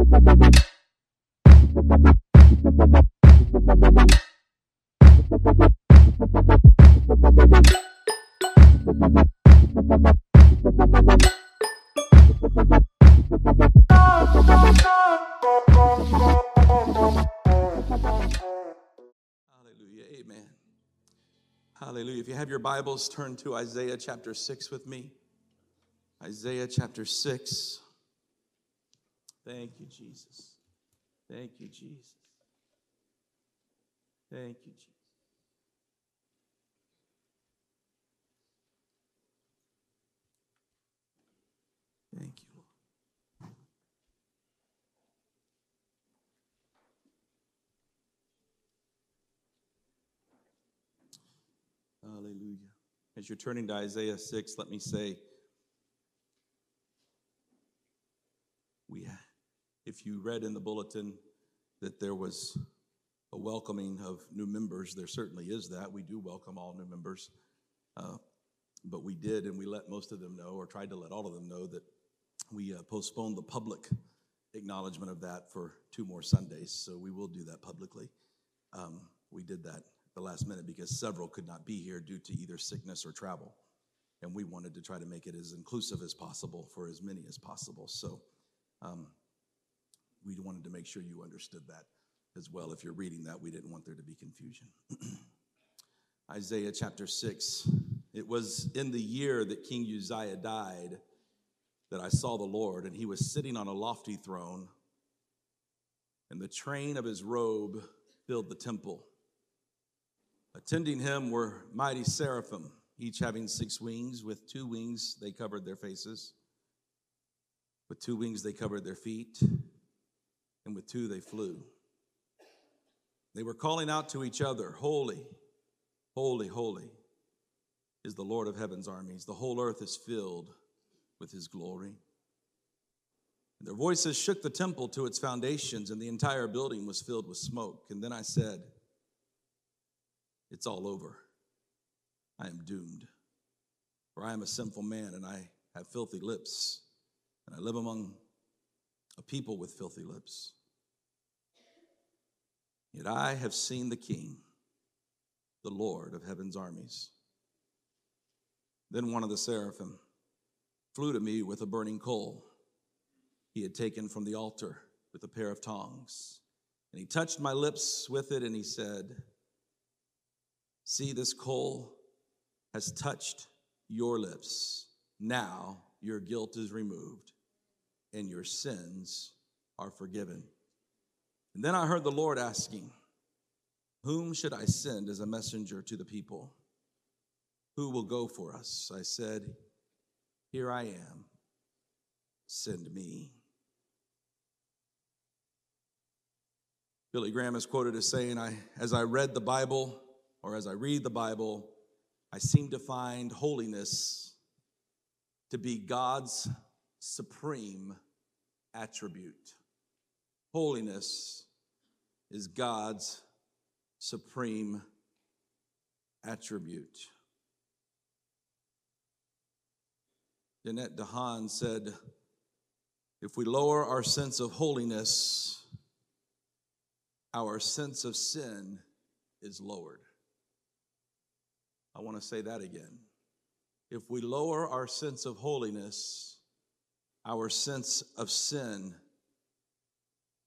Hallelujah. Amen. Hallelujah. If you have your Bibles, turn to Isaiah chapter 6 with me. Isaiah chapter 6. Thank you, Jesus. Thank you, Jesus. Thank you, Jesus. Thank you, Lord. Hallelujah. As you're turning to Isaiah 6, let me say, we, if you read in the bulletin that there was a welcoming of new members, there certainly is that. We do welcome all new members. Uh, but we did, and we let most of them know, or tried to let all of them know, that we uh, postponed the public acknowledgement of that for two more Sundays. So we will do that publicly. Um, we did that at the last minute because several could not be here due to either sickness or travel. And we wanted to try to make it as inclusive as possible for as many as possible. So um, we wanted to make sure you understood that as well. If you're reading that, we didn't want there to be confusion. Isaiah chapter 6. It was in the year that King Uzziah died that I saw the Lord, and he was sitting on a lofty throne, and the train of his robe filled the temple. Attending him were mighty seraphim, each having six wings. With two wings they covered their faces, with two wings they covered their feet, and with two they flew. They were calling out to each other, Holy, holy, holy is the Lord of heaven's armies. The whole earth is filled with his glory. And their voices shook the temple to its foundations, and the entire building was filled with smoke. And then I said, It's all over. I am doomed. For I am a sinful man, and I have filthy lips, and I live among a people with filthy lips. Yet I have seen the King, the Lord of heaven's armies. Then one of the seraphim flew to me with a burning coal he had taken from the altar with a pair of tongs. And he touched my lips with it and he said, See, this coal has touched your lips. Now your guilt is removed and your sins are forgiven. And then I heard the Lord asking, Whom should I send as a messenger to the people? Who will go for us? I said, Here I am. Send me. Billy Graham is quoted as saying, I, As I read the Bible, or as I read the Bible, I seem to find holiness to be God's supreme attribute. Holiness is God's supreme attribute. Jeanette DeHaan said, if we lower our sense of holiness, our sense of sin is lowered. I want to say that again. If we lower our sense of holiness, our sense of sin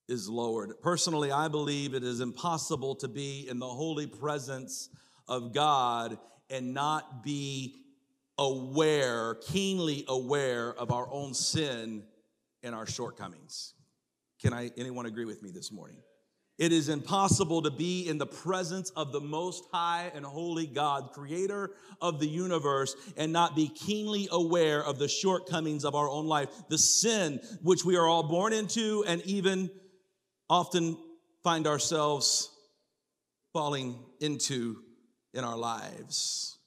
is lowered. Personally, I believe it is impossible to be in the holy presence of God and not be aware, keenly aware of our own sin and our shortcomings. Can I anyone agree with me this morning? It is impossible to be in the presence of the most high and holy God, creator of the universe, and not be keenly aware of the shortcomings of our own life, the sin which we are all born into, and even often find ourselves falling into in our lives.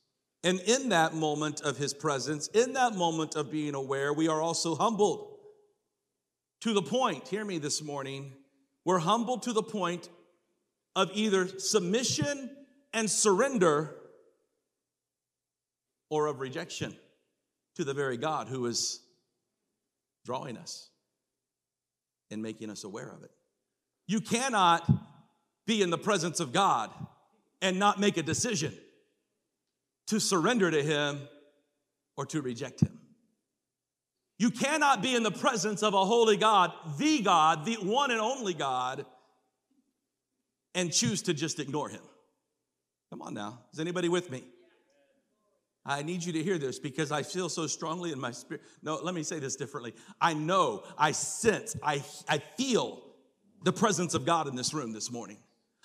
And in that moment of his presence, in that moment of being aware, we are also humbled to the point, hear me this morning, we're humbled to the point of either submission and surrender or of rejection to the very God who is drawing us. and making us aware of it. You cannot be in the presence of God and not make a decision to surrender to Him or to reject Him. You cannot be in the presence of a holy God, the God, the one and only God, and choose to just ignore Him. Come on now. Is anybody with me? I need you to hear this because I feel so strongly in my spirit. No, let me say this differently. I know, I sense, I, I feel the presence of God in this room this morning.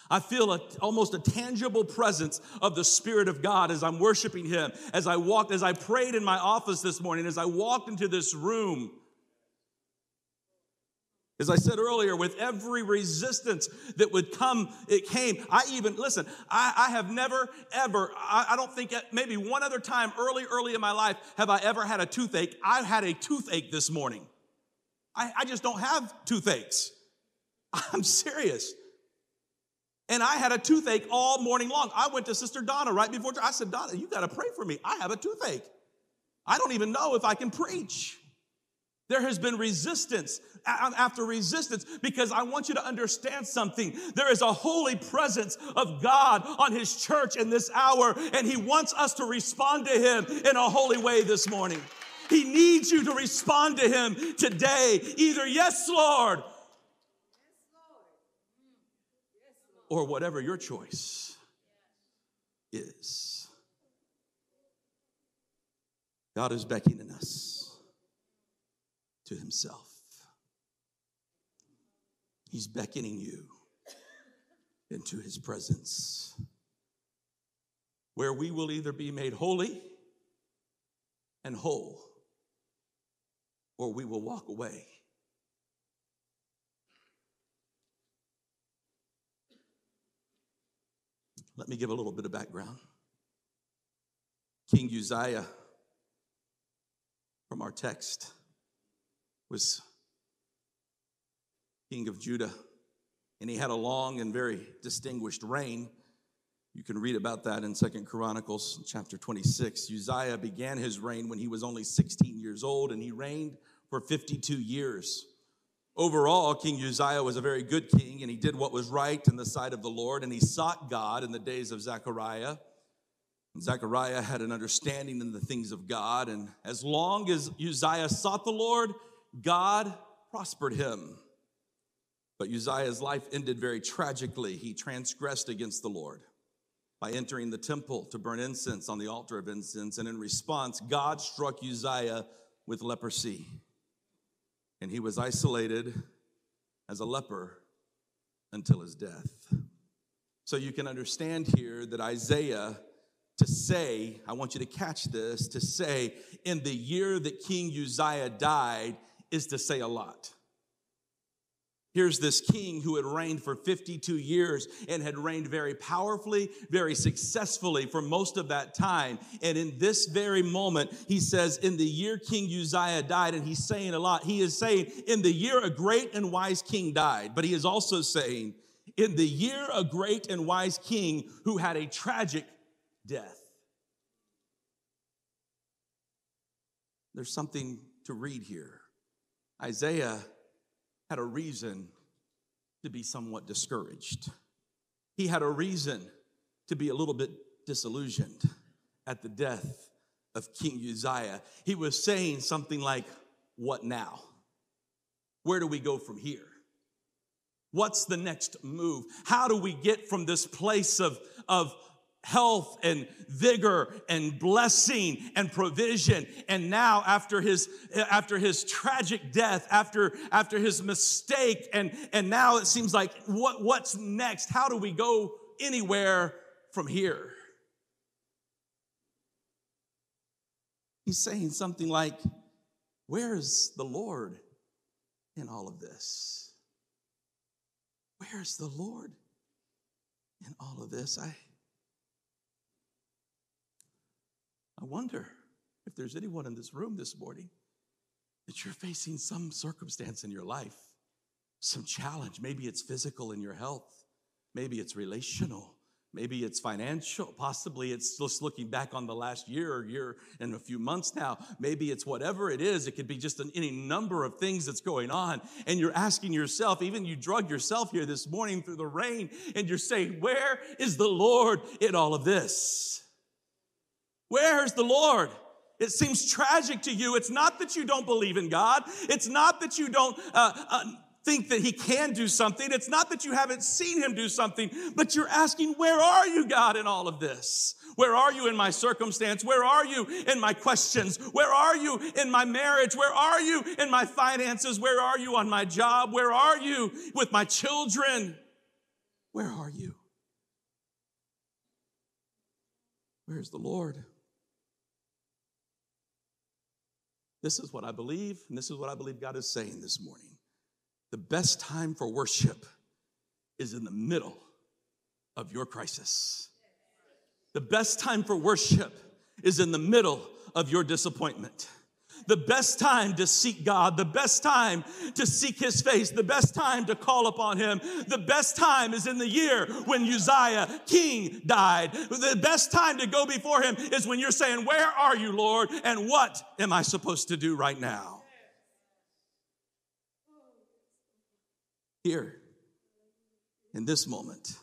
I feel a, almost a tangible presence of the Spirit of God as I'm worshiping Him, as I walked, as I prayed in my office this morning, as I walked into this room. As I said earlier, with every resistance that would come, it came. I even, listen, I, I have never, ever, I, I, don't think maybe one other time early, early in my life have I ever had a toothache. I had a toothache this morning. I, I just don't have toothaches. I'm serious. And I had a toothache all morning long. I went to Sister Donna right before, I said, Donna, you got to pray for me. I have a toothache. I don't even know if I can preach. There has been resistance um, after resistance because I want you to understand something. There is a holy presence of God on His church in this hour, and He wants us to respond to Him in a holy way this morning. He needs you to respond to Him today. Either, yes, Lord, or whatever your choice is. God is beckoning us to Himself. He's beckoning you into His presence, where we will either be made holy and whole, or we will walk away Let me give a little bit of background. King Uzziah, from our text, was king of Judah, and he had a long and very distinguished reign. You can read about that in Second Chronicles chapter 26. Uzziah began his reign when he was only 16 years old, and he reigned for 52 years. Overall, King Uzziah was a very good king, and he did what was right in the sight of the Lord, and he sought God in the days of Zechariah. And Zechariah had an understanding in the things of God, and as long as Uzziah sought the Lord, God prospered him. But Uzziah's life ended very tragically. He transgressed against the Lord by entering the temple to burn incense on the altar of incense, and in response, God struck Uzziah with leprosy and he was isolated as a leper until his death. So you can understand here that Isaiah, to say, I want you to catch this, to say, in the year that King Uzziah died, is to say a lot. Here's this king who had reigned for 52 years and had reigned very powerfully, very successfully for most of that time. And in this very moment, he says, In the year King Uzziah died, and he's saying a lot. He is saying, In the year a great and wise king died. But he is also saying, In the year a great and wise king who had a tragic death. There's something to read here. Isaiah had a reason to be somewhat discouraged. He had a reason to be a little bit disillusioned at the death of King Uzziah. He was saying something like, What now? Where do we go from here? What's the next move? How do we get from this place of, of health and vigor and blessing and provision. And now after his after his tragic death after after his mistake and and now it seems like what what's next? How do we go anywhere from here? He's saying something like where's the lord in all of this? Where's the lord in all of this? I I wonder if there's anyone in this room this morning that you're facing some circumstance in your life, some challenge. Maybe it's physical in your health, maybe it's relational, Maybe it's financial. Possibly it's just looking back on the last year or year and a few months now. Maybe it's whatever it is. It could be just an, any number of things that's going on. And you're asking yourself, even you drug yourself here this morning through the rain, and you're saying, Where is the Lord in all of this? Where's the Lord? It seems tragic to you. It's not that you don't believe in God. It's not that you don't uh, uh, think that he can do something. It's not that you haven't seen him do something, but you're asking, where are you, God, in all of this? Where are you in my circumstance? Where are you in my questions? Where are you in my marriage? Where are you in my finances? Where are you on my job? Where are you with my children? Where are you? Where's the Lord? This is what I believe, and this is what I believe God is saying this morning. The best time for worship is in the middle of your crisis. The best time for worship is in the middle of your disappointment. The best time to seek God, the best time to seek His face, the best time to call upon Him, the best time is in the year when Uzziah, king, died. The best time to go before Him is when you're saying, Where are you, Lord? And what am I supposed to do right now? Here, in this moment,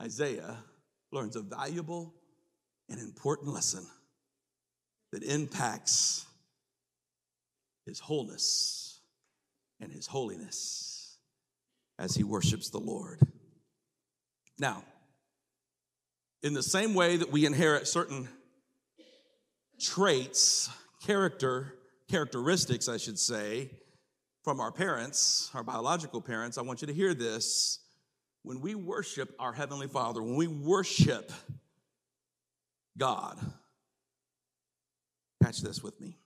Isaiah learns a valuable and important lesson that impacts his wholeness and his holiness as he worships the Lord. Now, in the same way that we inherit certain traits, character, characteristics, I should say, from our parents, our biological parents, I want you to hear this. When we worship our Heavenly Father, when we worship God, catch this with me.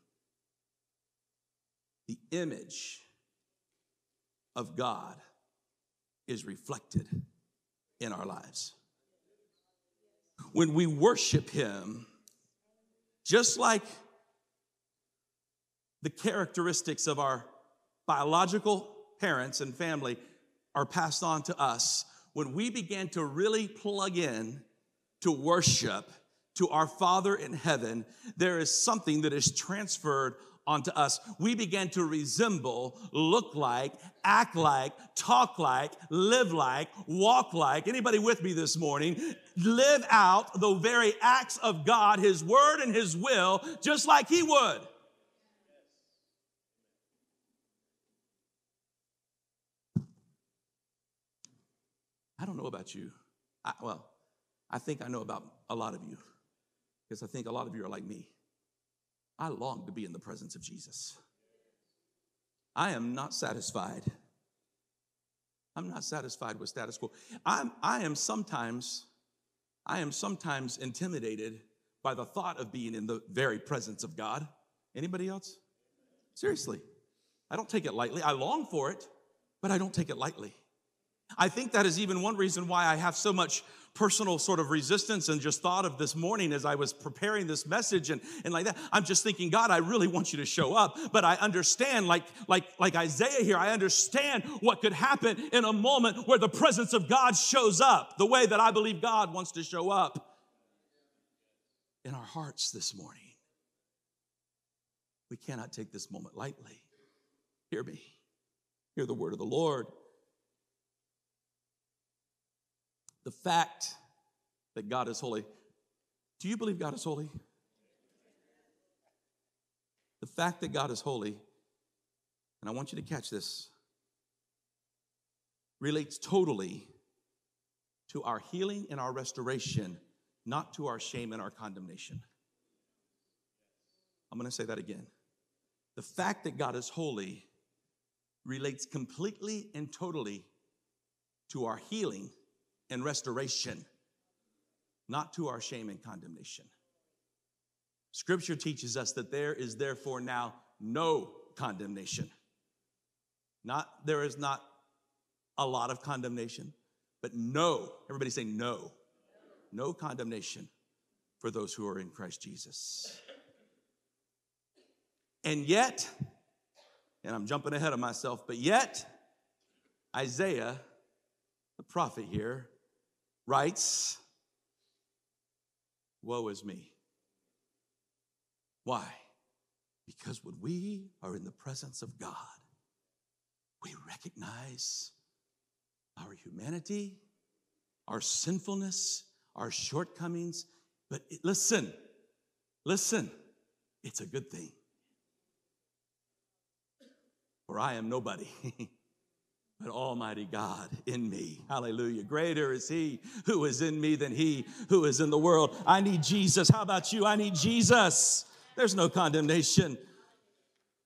The image of God is reflected in our lives. When we worship Him, just like the characteristics of our biological parents and family are passed on to us, when we began to really plug in to worship to our Father in heaven, there is something that is transferred onto us. We begin to resemble, look like, act like, talk like, live like, walk like. Anybody with me this morning? Live out the very acts of God, His word and His will, just like He would. I don't know about you. I, well, I think I know about a lot of you because I think a lot of you are like me. I long to be in the presence of Jesus. I am not satisfied. I'm not satisfied with status quo. I'm, I am sometimes, I am sometimes intimidated by the thought of being in the very presence of God. Anybody else? Seriously. I don't take it lightly. I long for it, but I don't take it lightly. I think that is even one reason why I have so much personal sort of resistance and just thought of this morning as I was preparing this message and, and like that. I'm just thinking, God, I really want you to show up. But I understand, like, like, like Isaiah here, I understand what could happen in a moment where the presence of God shows up, the way that I believe God wants to show up in our hearts this morning. We cannot take this moment lightly. Hear me. Hear the word of the Lord. The fact that God is holy. Do you believe God is holy? The fact that God is holy, and I want you to catch this, relates totally to our healing and our restoration, not to our shame and our condemnation. I'm going to say that again. The fact that God is holy relates completely and totally to our healing and restoration, not to our shame and condemnation. Scripture teaches us that there is therefore now no condemnation. Not there is not a lot of condemnation, but no. Everybody say no. No condemnation for those who are in Christ Jesus. And yet, and I'm jumping ahead of myself, but yet, Isaiah, the prophet here, writes, Woe is me. Why? Because when we are in the presence of God, we recognize our humanity, our sinfulness, our shortcomings. But listen, listen, it's a good thing. For I am nobody. but Almighty God in me. Hallelujah. Greater is He who is in me than He who is in the world. I need Jesus. How about you? I need Jesus. There's no condemnation.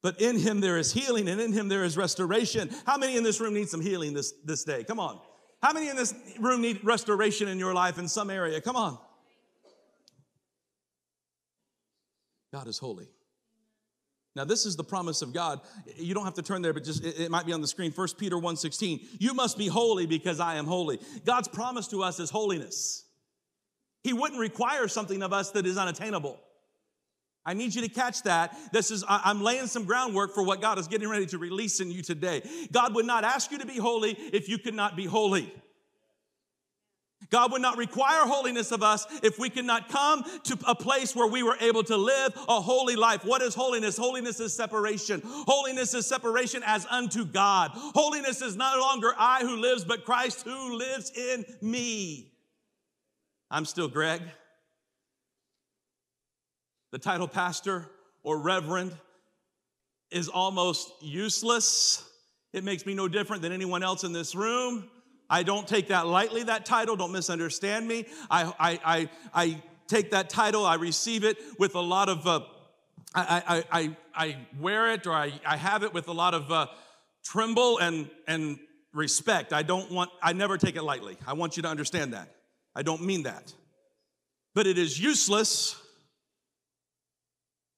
But in Him there is healing and in Him there is restoration. How many in this room need some healing this, this day? Come on. How many in this room need restoration in your life in some area? Come on. God is holy. Now, this is the promise of God. You don't have to turn there, but just it, might be on the screen. 1 Peter 1:16. You must be holy because I am holy. God's promise to us is holiness. He wouldn't require something of us that is unattainable. I need you to catch that. This is, I'm laying some groundwork for what God is getting ready to release in you today. God would not ask you to be holy if you could not be holy. God would not require holiness of us if we could not come to a place where we were able to live a holy life. What is holiness? Holiness is separation. Holiness is separation as unto God. Holiness is no longer I who lives, but Christ who lives in me. I'm still Greg. The title pastor or reverend is almost useless. It makes me no different than anyone else in this room. I don't take that lightly, that title. Don't misunderstand me. I, I, I, I take that title, I receive it with a lot of, uh, I, I, I, I, wear it or I, I have it with a lot of uh, tremble and, and respect. I don't want, I never take it lightly. I want you to understand that. I don't mean that. But it is useless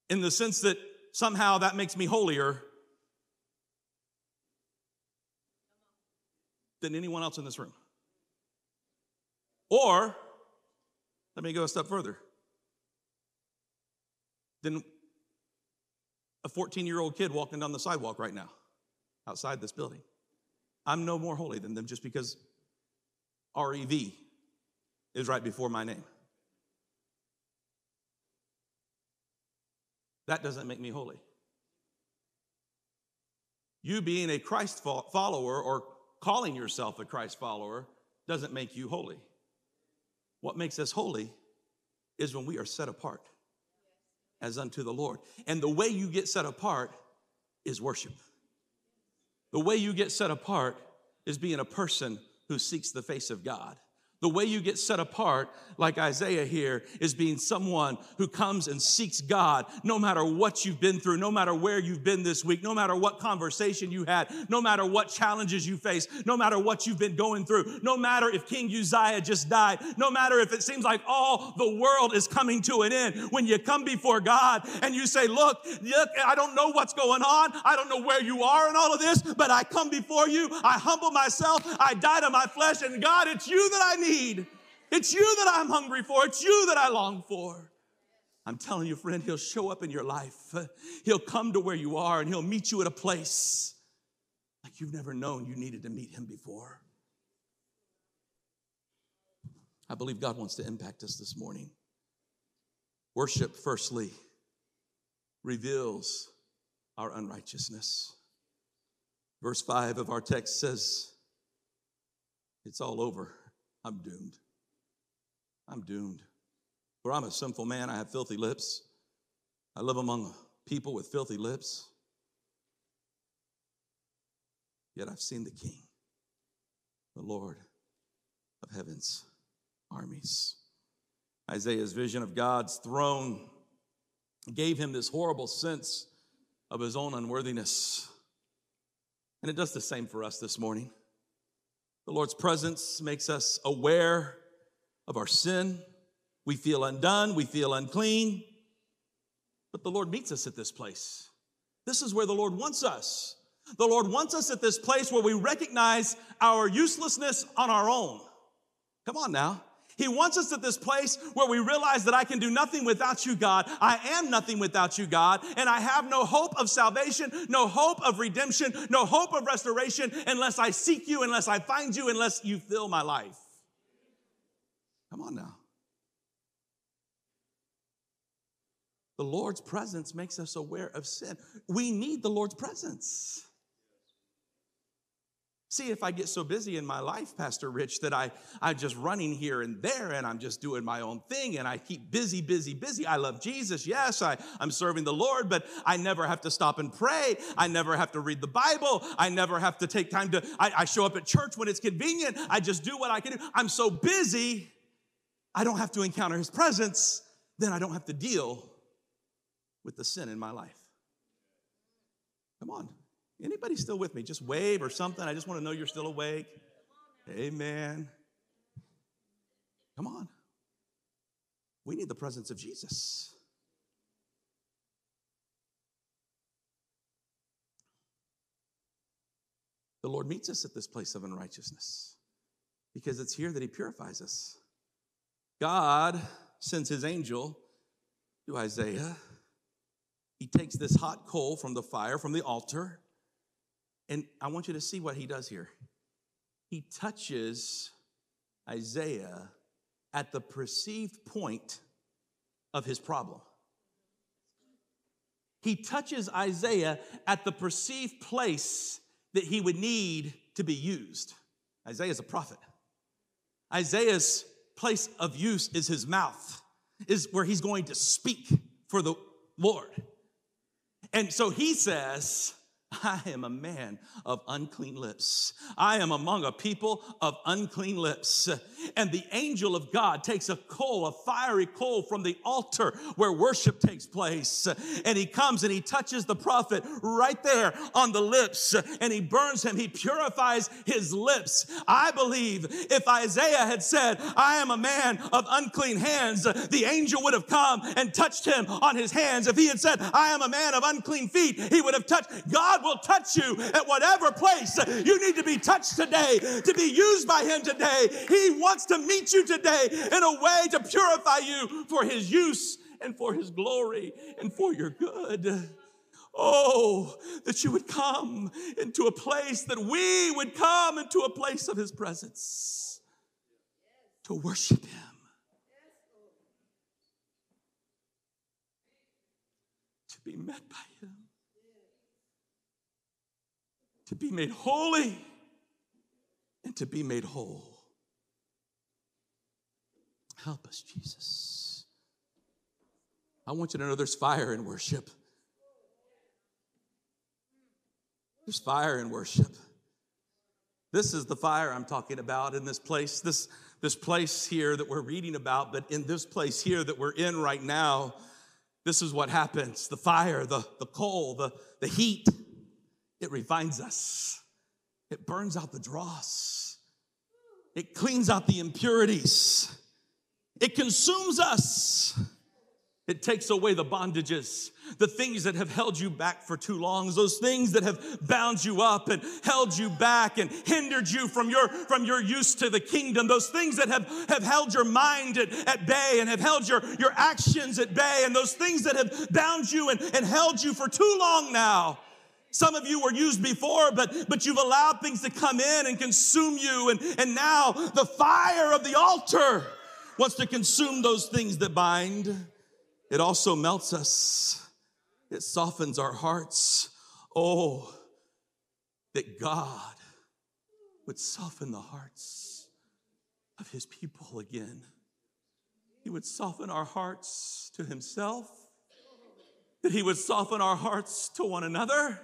in the sense that somehow that makes me holier than anyone else in this room. Or, let me go a step further. Than a 14 year old kid walking down the sidewalk right now, outside this building. I'm no more holy than them just because REV is right before my name. That doesn't make me holy. You being a Christ follower or calling yourself a Christ follower doesn't make you holy. What makes us holy is when we are set apart as unto the Lord. And the way you get set apart is worship. The way you get set apart is being a person who seeks the face of God. The way you get set apart, like Isaiah here, is being someone who comes and seeks God no matter what you've been through, no matter where you've been this week, no matter what conversation you had, no matter what challenges you face, no matter what you've been going through, no matter if King Uzziah just died, no matter if it seems like all the world is coming to an end. When you come before God and you say, Look, look, I don't know what's going on, I don't know where you are in all of this, but I come before you, I humble myself, I die to my flesh, and God, it's you that I need need. It's you that I'm hungry for. It's you that I long for. I'm telling you, friend, He'll show up in your life. He'll come to where you are and He'll meet you at a place like you've never known you needed to meet Him before. I believe God wants to impact us this morning. Worship, firstly, reveals our unrighteousness. Verse 5 of our text says, It's all over. I'm doomed. I'm doomed. For I'm a sinful man. I have filthy lips. I live among people with filthy lips. Yet I've seen the King, the Lord of heaven's armies. Isaiah's vision of God's throne gave him this horrible sense of his own unworthiness. And it does the same for us this morning. The Lord's presence makes us aware of our sin. We feel undone, we feel unclean. But the Lord meets us at this place. This is where the Lord wants us. The Lord wants us at this place where we recognize our uselessness on our own. Come on now. He wants us at this place where we realize that I can do nothing without you, God. I am nothing without you, God. And I have no hope of salvation, no hope of redemption, no hope of restoration unless I seek you, unless I find you, unless you fill my life. Come on now. The Lord's presence makes us aware of sin. We need the Lord's presence. See, if I get so busy in my life, Pastor Rich, that I, I'm just running here and there and I'm just doing my own thing and I keep busy, busy, busy. I love Jesus. Yes, I, I'm serving the Lord, but I never have to stop and pray. I never have to read the Bible. I never have to take time to, I, I show up at church when it's convenient. I just do what I can do. I'm so busy, I don't have to encounter his presence. Then I don't have to deal with the sin in my life. Come on. Anybody still with me? Just wave or something. I just want to know you're still awake. Amen. Come on. We need the presence of Jesus. The Lord meets us at this place of unrighteousness because it's here that He purifies us. God sends His angel to Isaiah. He takes this hot coal from the fire, from the altar, and I want you to see what he does here. He touches Isaiah at the perceived point of his problem. He touches Isaiah at the perceived place that he would need to be used. Isaiah is a prophet. Isaiah's place of use is his mouth, is where he's going to speak for the Lord. And so he says, I am a man of unclean lips. I am among a people of unclean lips. And the angel of God takes a coal, a fiery coal from the altar where worship takes place. And he comes and he touches the prophet right there on the lips and he burns him. He purifies his lips. I believe if Isaiah had said, I am a man of unclean hands, the angel would have come and touched him on his hands. If he had said, I am a man of unclean feet, he would have touched. God will touch you at whatever place you need to be touched today, to be used by Him today. He wants to meet you today in a way to purify you for His use and for His glory and for your good. Oh, that you would come into a place, that we would come into a place of His presence to worship Him. To be met by Him to be made holy and to be made whole. Help us, Jesus. I want you to know there's fire in worship. There's fire in worship. This is the fire I'm talking about in this place, this, this place here that we're reading about, but in this place here that we're in right now, this is what happens the fire, the, the coal, the, the heat it refines us, it burns out the dross, it cleans out the impurities, it consumes us. It takes away the bondages, the things that have held you back for too long, those things that have bound you up and held you back and hindered you from your, from your use to the kingdom, those things that have, have held your mind at, at bay and have held your, your actions at bay, and those things that have bound you and, and held you for too long now. Some of you were used before, but, but you've allowed things to come in and consume you. And, and now the fire of the altar wants to consume those things that bind. It also melts us, it softens our hearts. Oh, that God would soften the hearts of his people again. He would soften our hearts to himself, that he would soften our hearts to one another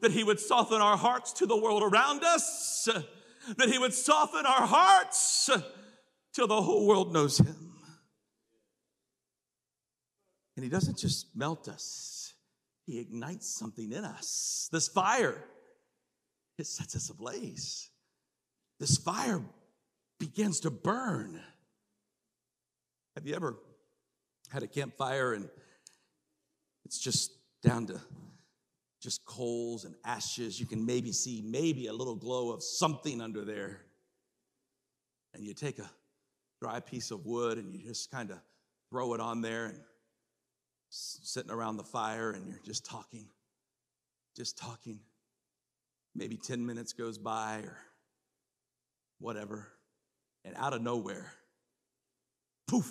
that He would soften our hearts to the world around us, that He would soften our hearts till the whole world knows Him. And He doesn't just melt us, He ignites something in us. This fire, it sets us ablaze. This fire begins to burn. Have you ever had a campfire and it's just down to just coals and ashes. You can maybe see maybe a little glow of something under there. And you take a dry piece of wood and you just kind of throw it on there and sitting around the fire and you're just talking, just talking. Maybe 10 minutes goes by or whatever. And out of nowhere, poof,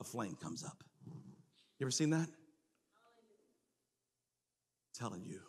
a flame comes up. You ever seen that? Telling you,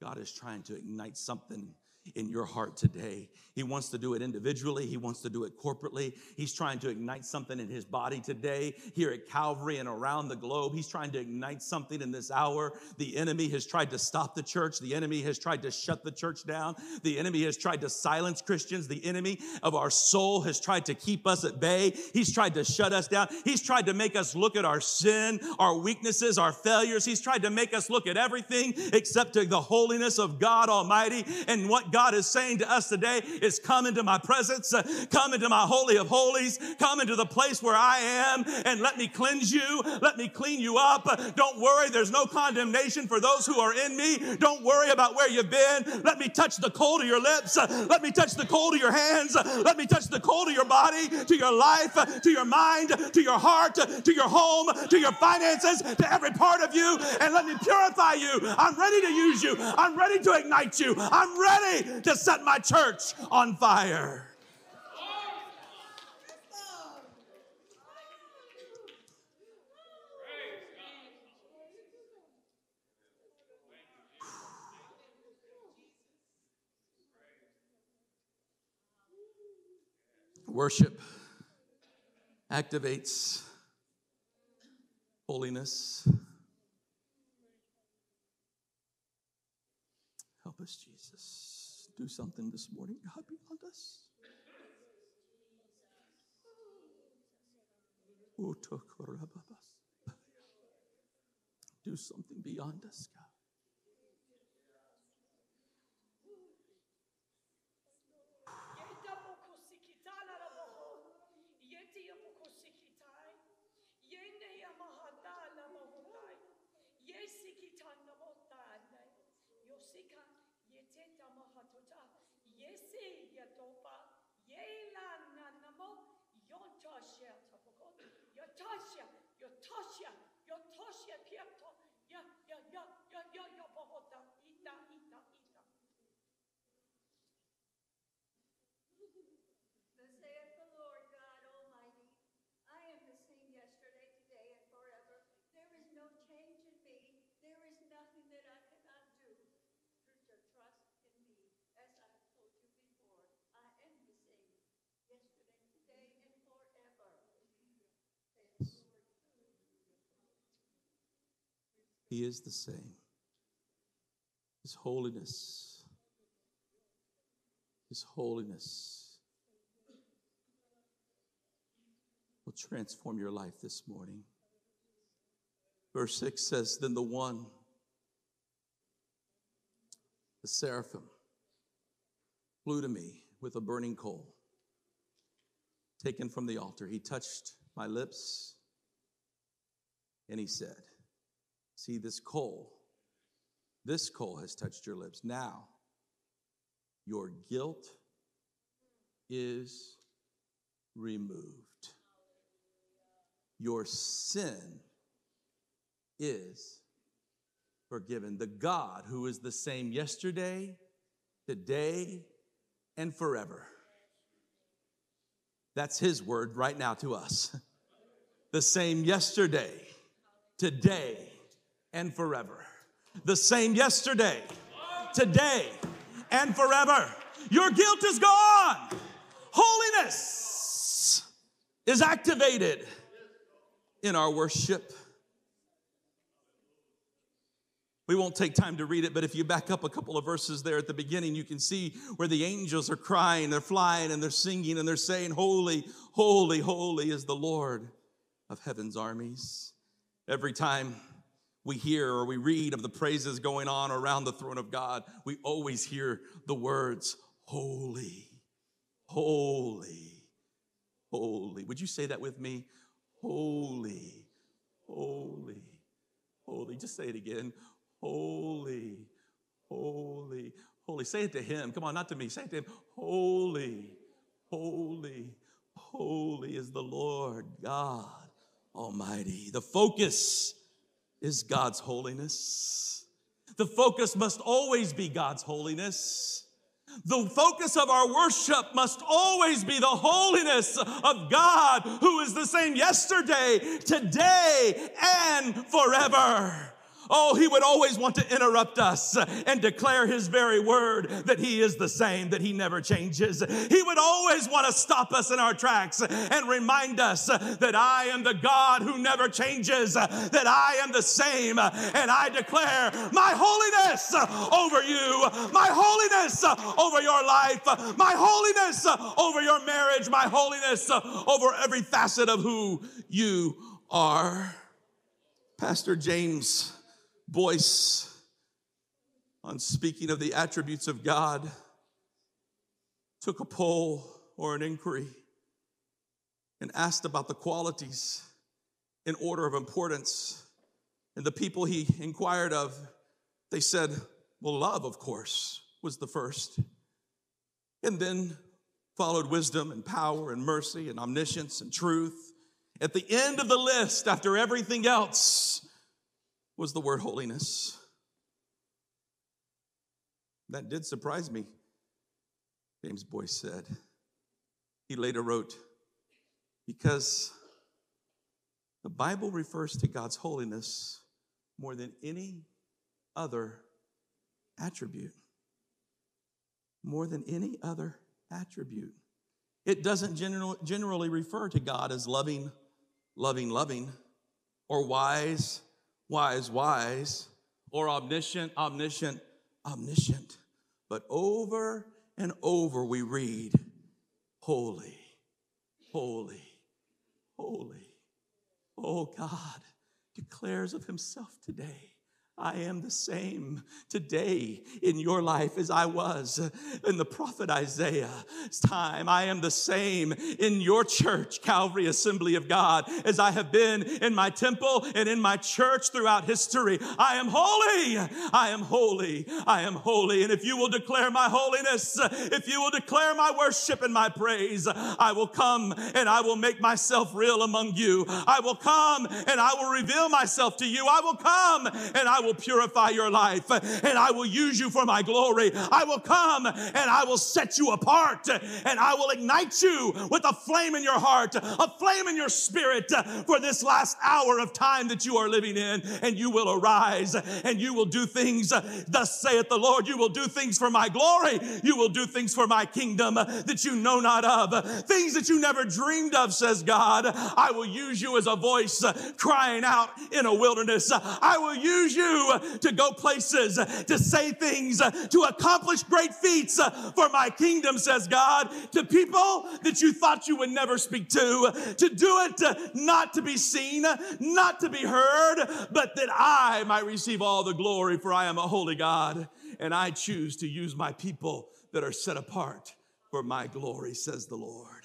God is trying to ignite something in your heart today. He wants to do it individually, He wants to do it corporately. He's trying to ignite something in His body today, here at Calvary and around the globe. He's trying to ignite something in this hour. The enemy has tried to stop the church, the enemy has tried to shut the church down, the enemy has tried to silence Christians, the enemy of our soul has tried to keep us at bay. He's tried to shut us down, he's tried to make us look at our sin, our weaknesses, our failures. He's tried to make us look at everything except to the holiness of God Almighty and what God God is saying to us today is come into my presence, come into my holy of holies, come into the place where I am and let me cleanse you, let me clean you up. Don't worry, there's no condemnation for those who are in me. Don't worry about where you've been. Let me touch the cold of your lips, let me touch the cold of your hands, let me touch the cold of your body, to your life, to your mind, to your heart, to your home, to your finances, to every part of you, and let me purify you. I'm ready to use you. I'm ready to ignite you. I'm ready to set my church on fire. Worship activates holiness. Help us, Jesus do something this morning, God, beyond us. Do something beyond us, God. Yotasha, Yotasha, Yotasha, Piato, Ya, Ya, Ya, Ya, Ya, Ya, Bohota, Ita, Ita, Ita. Thus saith the Lord God Almighty, I am the same yesterday, today, and forever. There is no change in me. There is nothing that I cannot do. Put your trust in me. As I have told you before, I am the same yesterday, today, and forever. He is the same. His holiness, His holiness will transform your life this morning. Verse 6 says, Then the one, the seraphim, flew to me with a burning coal taken from the altar. He touched my lips and he said, See, this coal, this coal has touched your lips. Now, your guilt is removed. Your sin is forgiven. The God who is the same yesterday, today, and forever. That's his word right now to us. The same yesterday, today, and forever. The same yesterday, today, and forever. Your guilt is gone. Holiness is activated in our worship. We won't take time to read it, but if you back up a couple of verses there at the beginning, you can see where the angels are crying, they're flying, and they're singing, and they're saying, Holy, holy, holy is the Lord of heaven's armies. Every time we hear or we read of the praises going on around the throne of God, we always hear the words, Holy, holy, holy. Would you say that with me? Holy, holy, holy. Just say it again. Holy, holy, holy. Say it to him. Come on, not to me. Say it to him. Holy, holy, holy is the Lord God Almighty. The focus is God's holiness. The focus must always be God's holiness. The focus of our worship must always be the holiness of God, who is the same yesterday, today, and forever. Oh, he would always want to interrupt us and declare his very word that he is the same, that he never changes. He would always want to stop us in our tracks and remind us that I am the God who never changes, that I am the same, and I declare my holiness over you, my holiness over your life, my holiness over your marriage, my holiness over every facet of who you are. Pastor James Boice on speaking of the attributes of God took a poll or an inquiry and asked about the qualities in order of importance. And the people he inquired of, they said, well, love, of course, was the first. And then followed wisdom and power and mercy and omniscience and truth. At the end of the list, after everything else, was the word holiness. That did surprise me, James Boice said. He later wrote, because the Bible refers to God's holiness more than any other attribute. More than any other attribute. It doesn't generally refer to God as loving, loving, loving, or wise, wise, wise, or omniscient, omniscient, omniscient. But over and over we read, holy, holy, holy. Oh, God declares of himself today I am the same today in your life as I was in the prophet Isaiah's time. I am the same in your church, Calvary Assembly of God, as I have been in my temple and in my church throughout history. I am holy. I am holy. I am holy. And if you will declare my holiness, if you will declare my worship and my praise, I will come and I will make myself real among you. I will come and I will reveal myself to you. I will come and I will will purify your life and I will use you for my glory. I will come and I will set you apart and I will ignite you with a flame in your heart, a flame in your spirit for this last hour of time that you are living in. And you will arise and you will do things, thus saith the Lord, you will do things for my glory. You will do things for my kingdom that you know not of, things that you never dreamed of, says God. I will use you as a voice crying out in a wilderness. I will use you to go places, to say things, to accomplish great feats for my kingdom, says God, to people that you thought you would never speak to, to do it not to be seen, not to be heard, but that I might receive all the glory, for I am a holy God, and I choose to use my people that are set apart for my glory, says the Lord.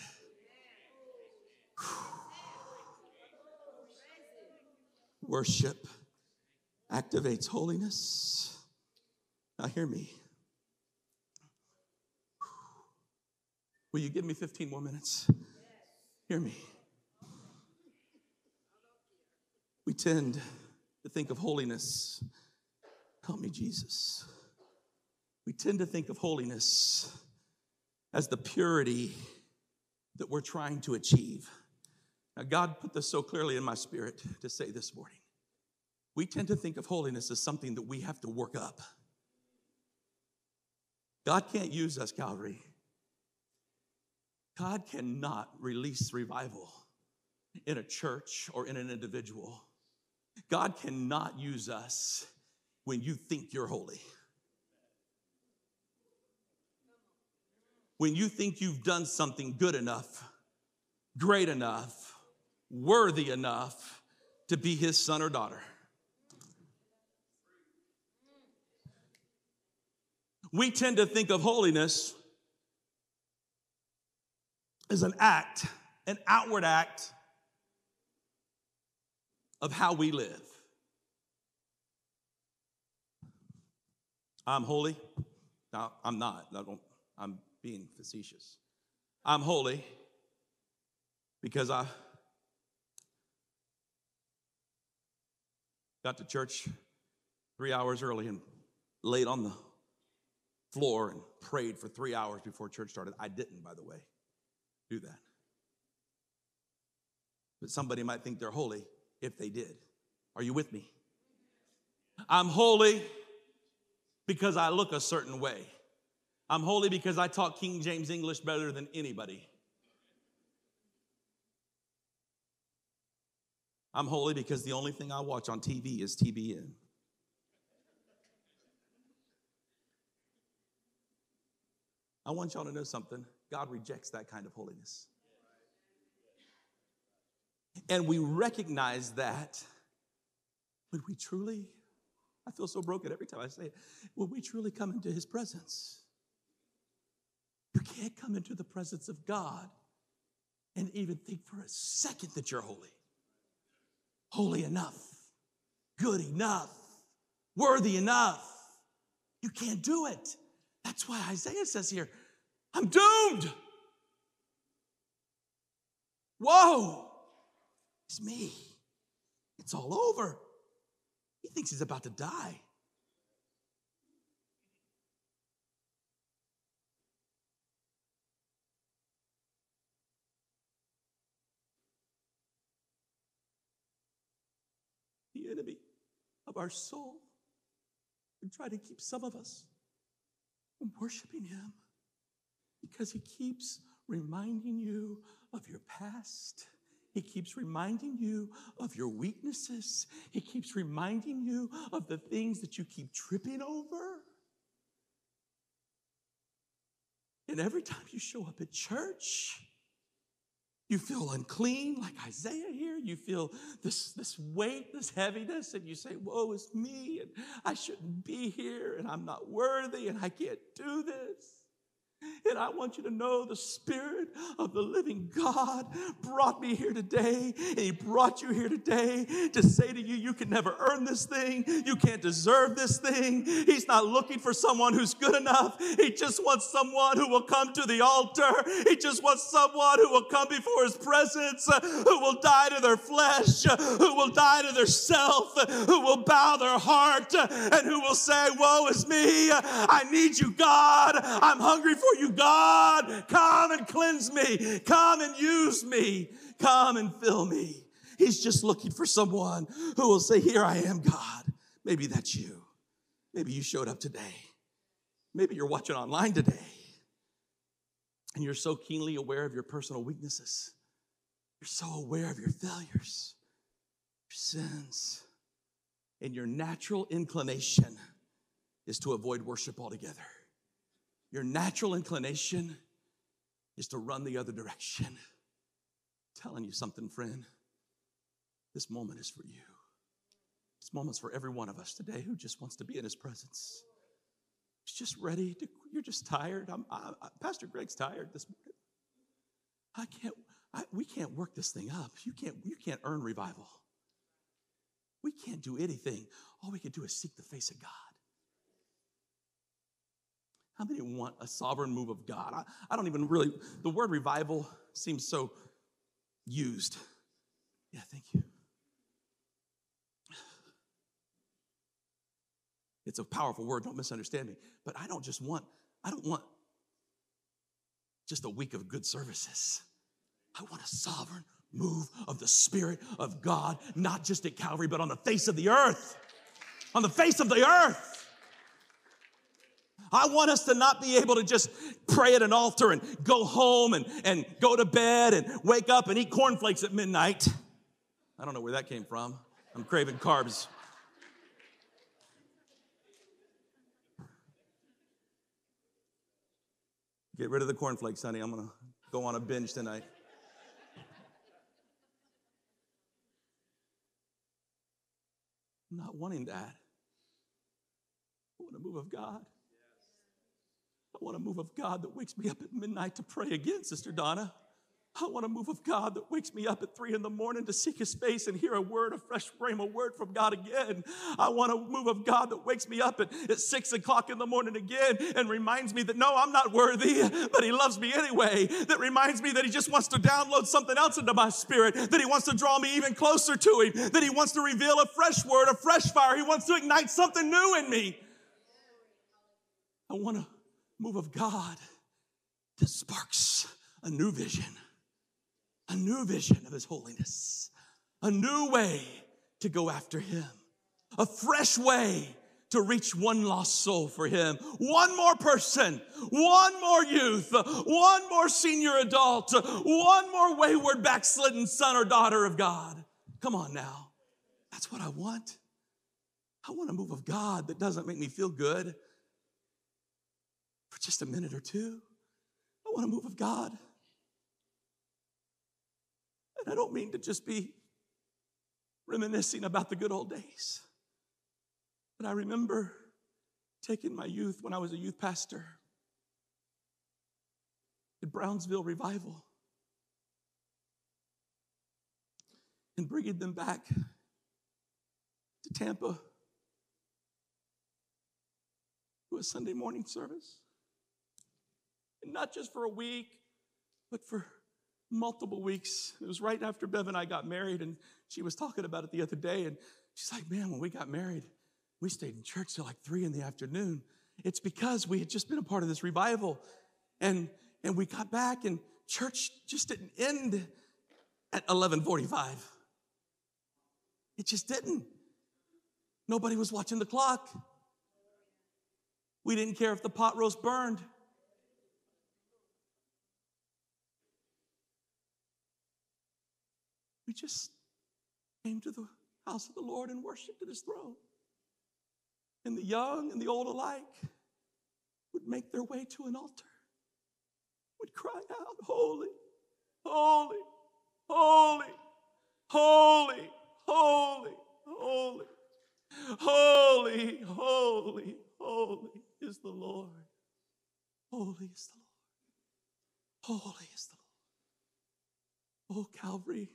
Worship activates holiness. Now, hear me. Will you give me 15 more minutes? Hear me. We tend to think of holiness. Help me, Jesus. We tend to think of holiness as the purity that we're trying to achieve. Now, God put this so clearly in my spirit to say this morning we tend to think of holiness as something that we have to work up. God can't use us, Calvary. God cannot release revival in a church or in an individual. God cannot use us when you think you're holy. When you think you've done something good enough, great enough, worthy enough to be his son or daughter. We tend to think of holiness as an act, an outward act of how we live. I'm holy. No, I'm not. I'm being facetious. I'm holy because I got to church three hours early and late on the floor and prayed for three hours before church started. I didn't, by the way, do that. But somebody might think they're holy if they did. Are you with me? I'm holy because I look a certain way. I'm holy because I talk King James English better than anybody. I'm holy because the only thing I watch on TV is TBN. I want y'all to know something. God rejects that kind of holiness. And we recognize that when we truly, I feel so broken every time I say it, when we truly come into his presence. You can't come into the presence of God and even think for a second that you're holy. Holy enough, good enough, worthy enough. You can't do it. That's why Isaiah says here, I'm doomed. Whoa, it's me. It's all over. He thinks he's about to die. The enemy of our soul would try to keep some of us from worshiping him because he keeps reminding you of your past. He keeps reminding you of your weaknesses. He keeps reminding you of the things that you keep tripping over. And every time you show up at church, you feel unclean, like Isaiah here. You feel this, this weight, this heaviness, and you say, Woe is me, and I shouldn't be here, and I'm not worthy, and I can't do this. And I want you to know the Spirit of the living God brought me here today. And He brought you here today to say to you, you can never earn this thing. You can't deserve this thing. He's not looking for someone who's good enough. He just wants someone who will come to the altar. He just wants someone who will come before His presence, who will die to their flesh, who will die to their self, who will bow their heart, and who will say, Woe is me. I need you, God. I'm hungry for you, God. Come and cleanse me. Come and use me. Come and fill me. He's just looking for someone who will say, Here I am, God. Maybe that's you. Maybe you showed up today. Maybe you're watching online today and you're so keenly aware of your personal weaknesses. You're so aware of your failures, your sins, and your natural inclination is to avoid worship altogether. Your natural inclination is to run the other direction. I'm telling you something, friend. This moment is for you. This moment's for every one of us today who just wants to be in his presence. He's just ready to, you're just tired. I'm, I, I, Pastor Greg's tired this morning. I can't, I, we can't work this thing up. You can't, you can't earn revival. We can't do anything. All we can do is seek the face of God. How many want a sovereign move of God? I, I don't even really, the word revival seems so used. Yeah, thank you. It's a powerful word, don't misunderstand me. But I don't just want, I don't want just a week of good services. I want a sovereign move of the Spirit of God, not just at Calvary, but on the face of the earth. On the face of the earth. I want us to not be able to just pray at an altar and go home and, and go to bed and wake up and eat cornflakes at midnight. I don't know where that came from. I'm craving carbs. Get rid of the cornflakes, honey. I'm going to go on a binge tonight. I'm not wanting that. I want a move of God. I want a move of God that wakes me up at midnight to pray again, Sister Donna. I want a move of God that wakes me up at three in the morning to seek his face and hear a word, a fresh frame, a word from God again. I want a move of God that wakes me up at, at six o'clock in the morning again and reminds me that no, I'm not worthy, but he loves me anyway. That reminds me that he just wants to download something else into my spirit, that he wants to draw me even closer to him, that he wants to reveal a fresh word, a fresh fire. He wants to ignite something new in me. I want to move of God that sparks a new vision, a new vision of His holiness, a new way to go after Him, a fresh way to reach one lost soul for Him, one more person, one more youth, one more senior adult, one more wayward backslidden son or daughter of God. Come on now. That's what I want. I want a move of God that doesn't make me feel good just a minute or two. I want a move of God. And I don't mean to just be reminiscing about the good old days. But I remember taking my youth when I was a youth pastor at Brownsville Revival and bringing them back to Tampa to a Sunday morning service. And not just for a week, but for multiple weeks. It was right after Bev and I got married, and she was talking about it the other day. And she's like, Man, when we got married, we stayed in church till like three in the afternoon. It's because we had just been a part of this revival. And, and we got back, and church just didn't end at 1145. It just didn't. Nobody was watching the clock. We didn't care if the pot roast burned. We just came to the house of the Lord and worshiped at his throne. And the young and the old alike would make their way to an altar, would cry out, Holy, holy, holy, holy, holy, holy, holy, holy, holy is the Lord. Holy is the Lord. Holy is the Lord. Oh, Calvary.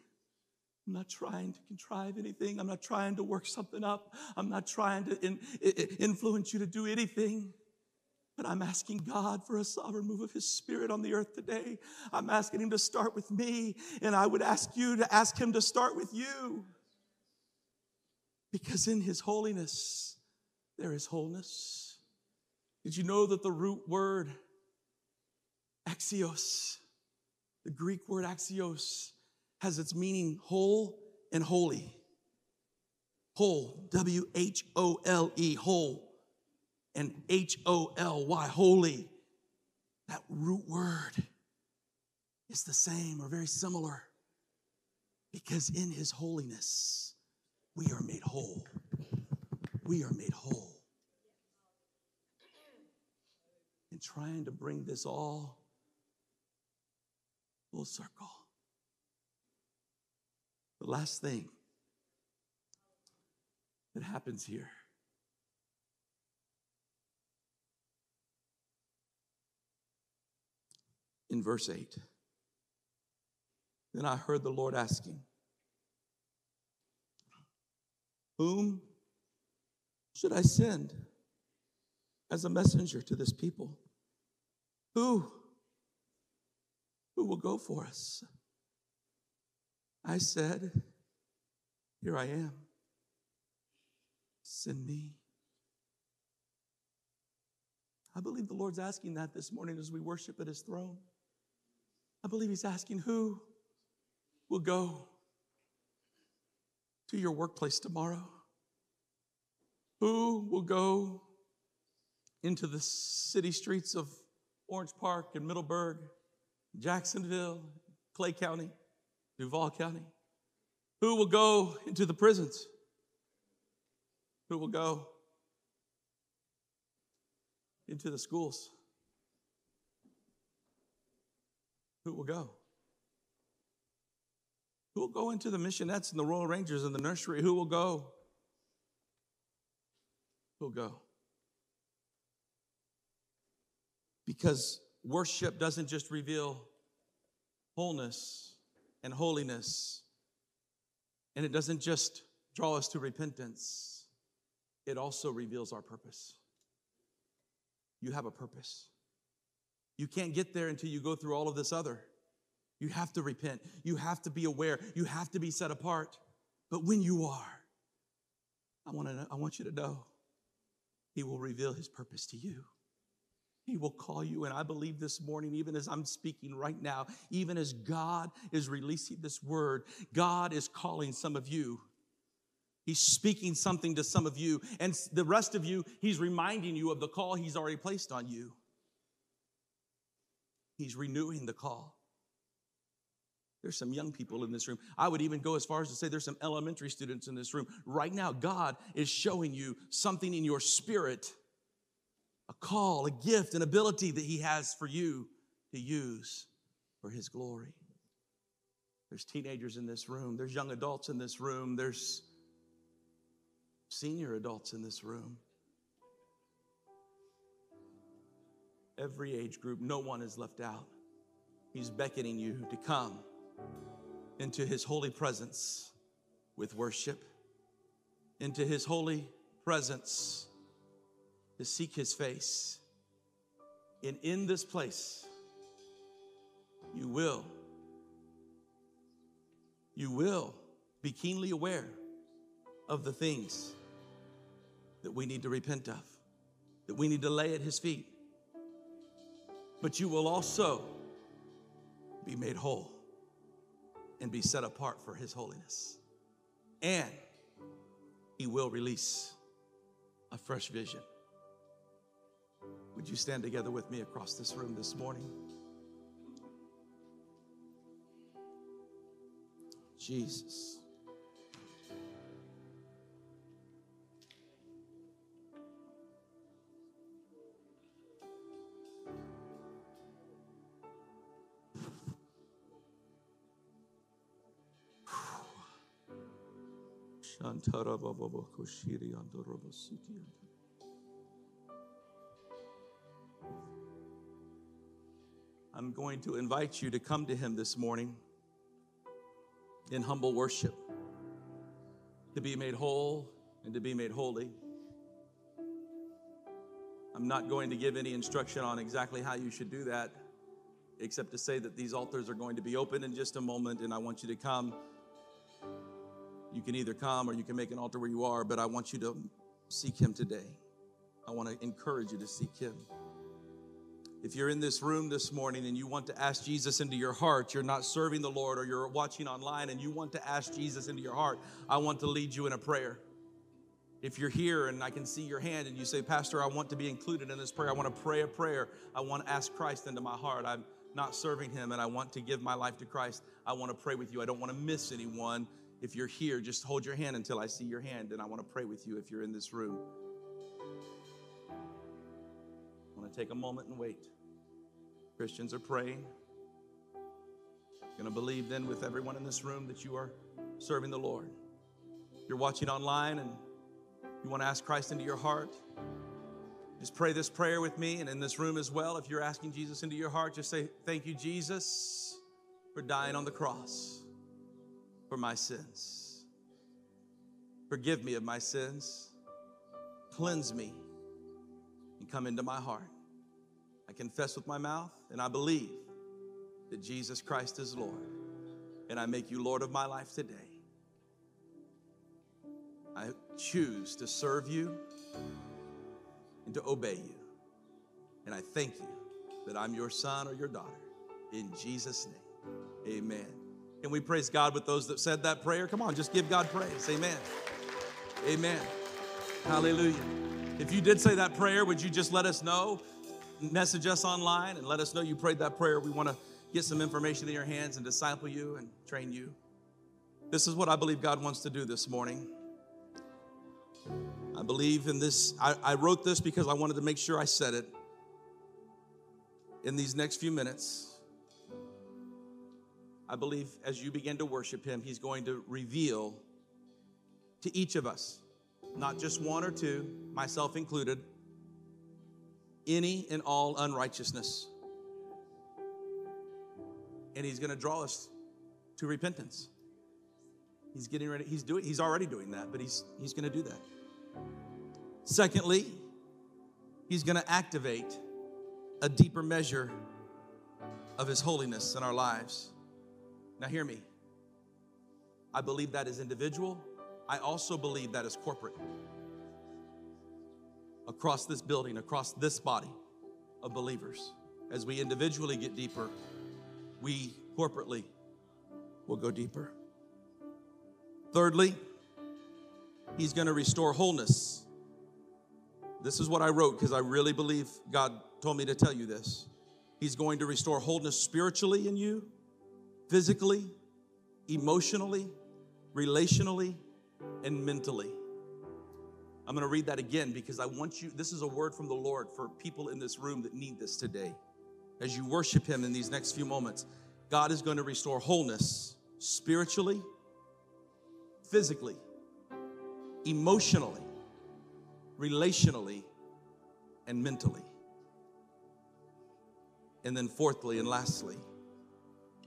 I'm not trying to contrive anything. I'm not trying to work something up. I'm not trying to in, influence you to do anything. But I'm asking God for a sovereign move of His Spirit on the earth today. I'm asking Him to start with me, and I would ask you to ask Him to start with you. Because in His holiness, there is wholeness. Did you know that the root word, axios, the Greek word axios, has its meaning whole and holy. Whole, W H O L E, whole, and H O L Y, holy. That root word is the same or very similar because in his holiness, we are made whole. We are made whole. And trying to bring this all full circle. The last thing that happens here in verse 8. Then I heard the Lord asking, Whom should I send as a messenger to this people? Who? Who will go for us? I said, Here I am. Send me. I believe the Lord's asking that this morning as we worship at His throne. I believe He's asking who will go to your workplace tomorrow? Who will go into the city streets of Orange Park and Middleburg, Jacksonville, Clay County? Duval County? Who will go into the prisons? Who will go into the schools? Who will go? Who will go into the missionettes and the Royal Rangers and the nursery? Who will go? Who will go? Because worship doesn't just reveal wholeness, and holiness. And it doesn't just draw us to repentance, it also reveals our purpose. You have a purpose. You can't get there until you go through all of this other. You have to repent. You have to be aware. You have to be set apart. But when you are, I want, to, I want you to know He will reveal His purpose to you. He will call you. And I believe this morning, even as I'm speaking right now, even as God is releasing this word, God is calling some of you. He's speaking something to some of you. And the rest of you, He's reminding you of the call He's already placed on you. He's renewing the call. There's some young people in this room. I would even go as far as to say there's some elementary students in this room. Right now, God is showing you something in your spirit a call, a gift, an ability that He has for you to use for His glory. There's teenagers in this room, there's young adults in this room, there's senior adults in this room. Every age group, no one is left out. He's beckoning you to come into His holy presence with worship, into His holy presence to seek His face. And in this place, you will, you will be keenly aware of the things that we need to repent of, that we need to lay at His feet. But you will also be made whole and be set apart for His holiness. And He will release a fresh vision. Would you stand together with me across this room this morning? Jesus. Shantara Baba Bako Shiri Andoroba Siti I'm going to invite you to come to Him this morning in humble worship, to be made whole and to be made holy. I'm not going to give any instruction on exactly how you should do that, except to say that these altars are going to be open in just a moment, and I want you to come. You can either come or you can make an altar where you are, but I want you to seek Him today. I want to encourage you to seek Him. If you're in this room this morning and you want to ask Jesus into your heart, you're not serving the Lord, or you're watching online and you want to ask Jesus into your heart, I want to lead you in a prayer. If you're here and I can see your hand and you say, Pastor, I want to be included in this prayer, I want to pray a prayer, I want to ask Christ into my heart. I'm not serving Him and I want to give my life to Christ. I want to pray with you. I don't want to miss anyone. If you're here, just hold your hand until I see your hand and I want to pray with you if you're in this room. I want to take a moment and wait. Christians are praying. I'm Going to believe then with everyone in this room that you are serving the Lord. You're watching online and you want to ask Christ into your heart. Just pray this prayer with me and in this room as well. If you're asking Jesus into your heart, just say, Thank you, Jesus, for dying on the cross for my sins. Forgive me of my sins. Cleanse me and come into my heart. I confess with my mouth and I believe that Jesus Christ is Lord. And I make you Lord of my life today. I choose to serve you and to obey you. And I thank you that I'm your son or your daughter. In Jesus' name, amen. Can we praise God with those that said that prayer? Come on, just give God praise. Amen. Amen. Hallelujah. If you did say that prayer, would you just let us know? Message us online and let us know you prayed that prayer. We want to get some information in your hands and disciple you and train you. This is what I believe God wants to do this morning. I believe in this. I, I wrote this because I wanted to make sure I said it. In these next few minutes, I believe as you begin to worship Him, He's going to reveal to each of us, not just one or two, myself included, any and all unrighteousness. And He's going to draw us to repentance. He's getting ready, He's doing, He's already doing that, but He's He's going to do that. Secondly, He's going to activate a deeper measure of His holiness in our lives. Now, hear me. I believe that is individual. I also believe that is corporate. Across this building, across this body. of believers. As we individually get deeper, we corporately will go deeper. Thirdly, he's going to restore wholeness. This is what I wrote because I really believe God told me to tell you this. He's going to restore wholeness spiritually in you, physically, emotionally, relationally, and mentally. I'm going to read that again because I want you, this is a word from the Lord for people in this room that need this today. As you worship Him in these next few moments, God is going to restore wholeness spiritually, physically, emotionally, relationally, and mentally. And then, fourthly and lastly,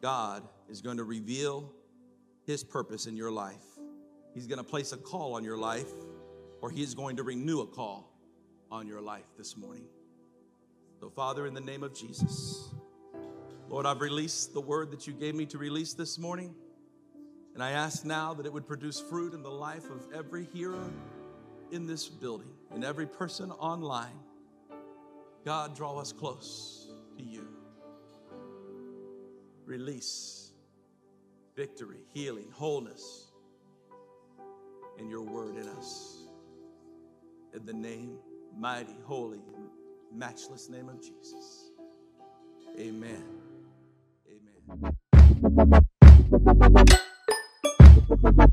God is going to reveal His purpose in your life. He's going to place a call on your life, or He's going to renew a call on your life this morning. So, Father, in the name of Jesus, Lord, I've released the word that you gave me to release this morning. And I ask now that it would produce fruit in the life of every hearer in this building and every person online. God, draw us close to you. Release victory, healing, wholeness and your word in us. In the name, mighty, holy, matchless name of Jesus. Amen. Amen.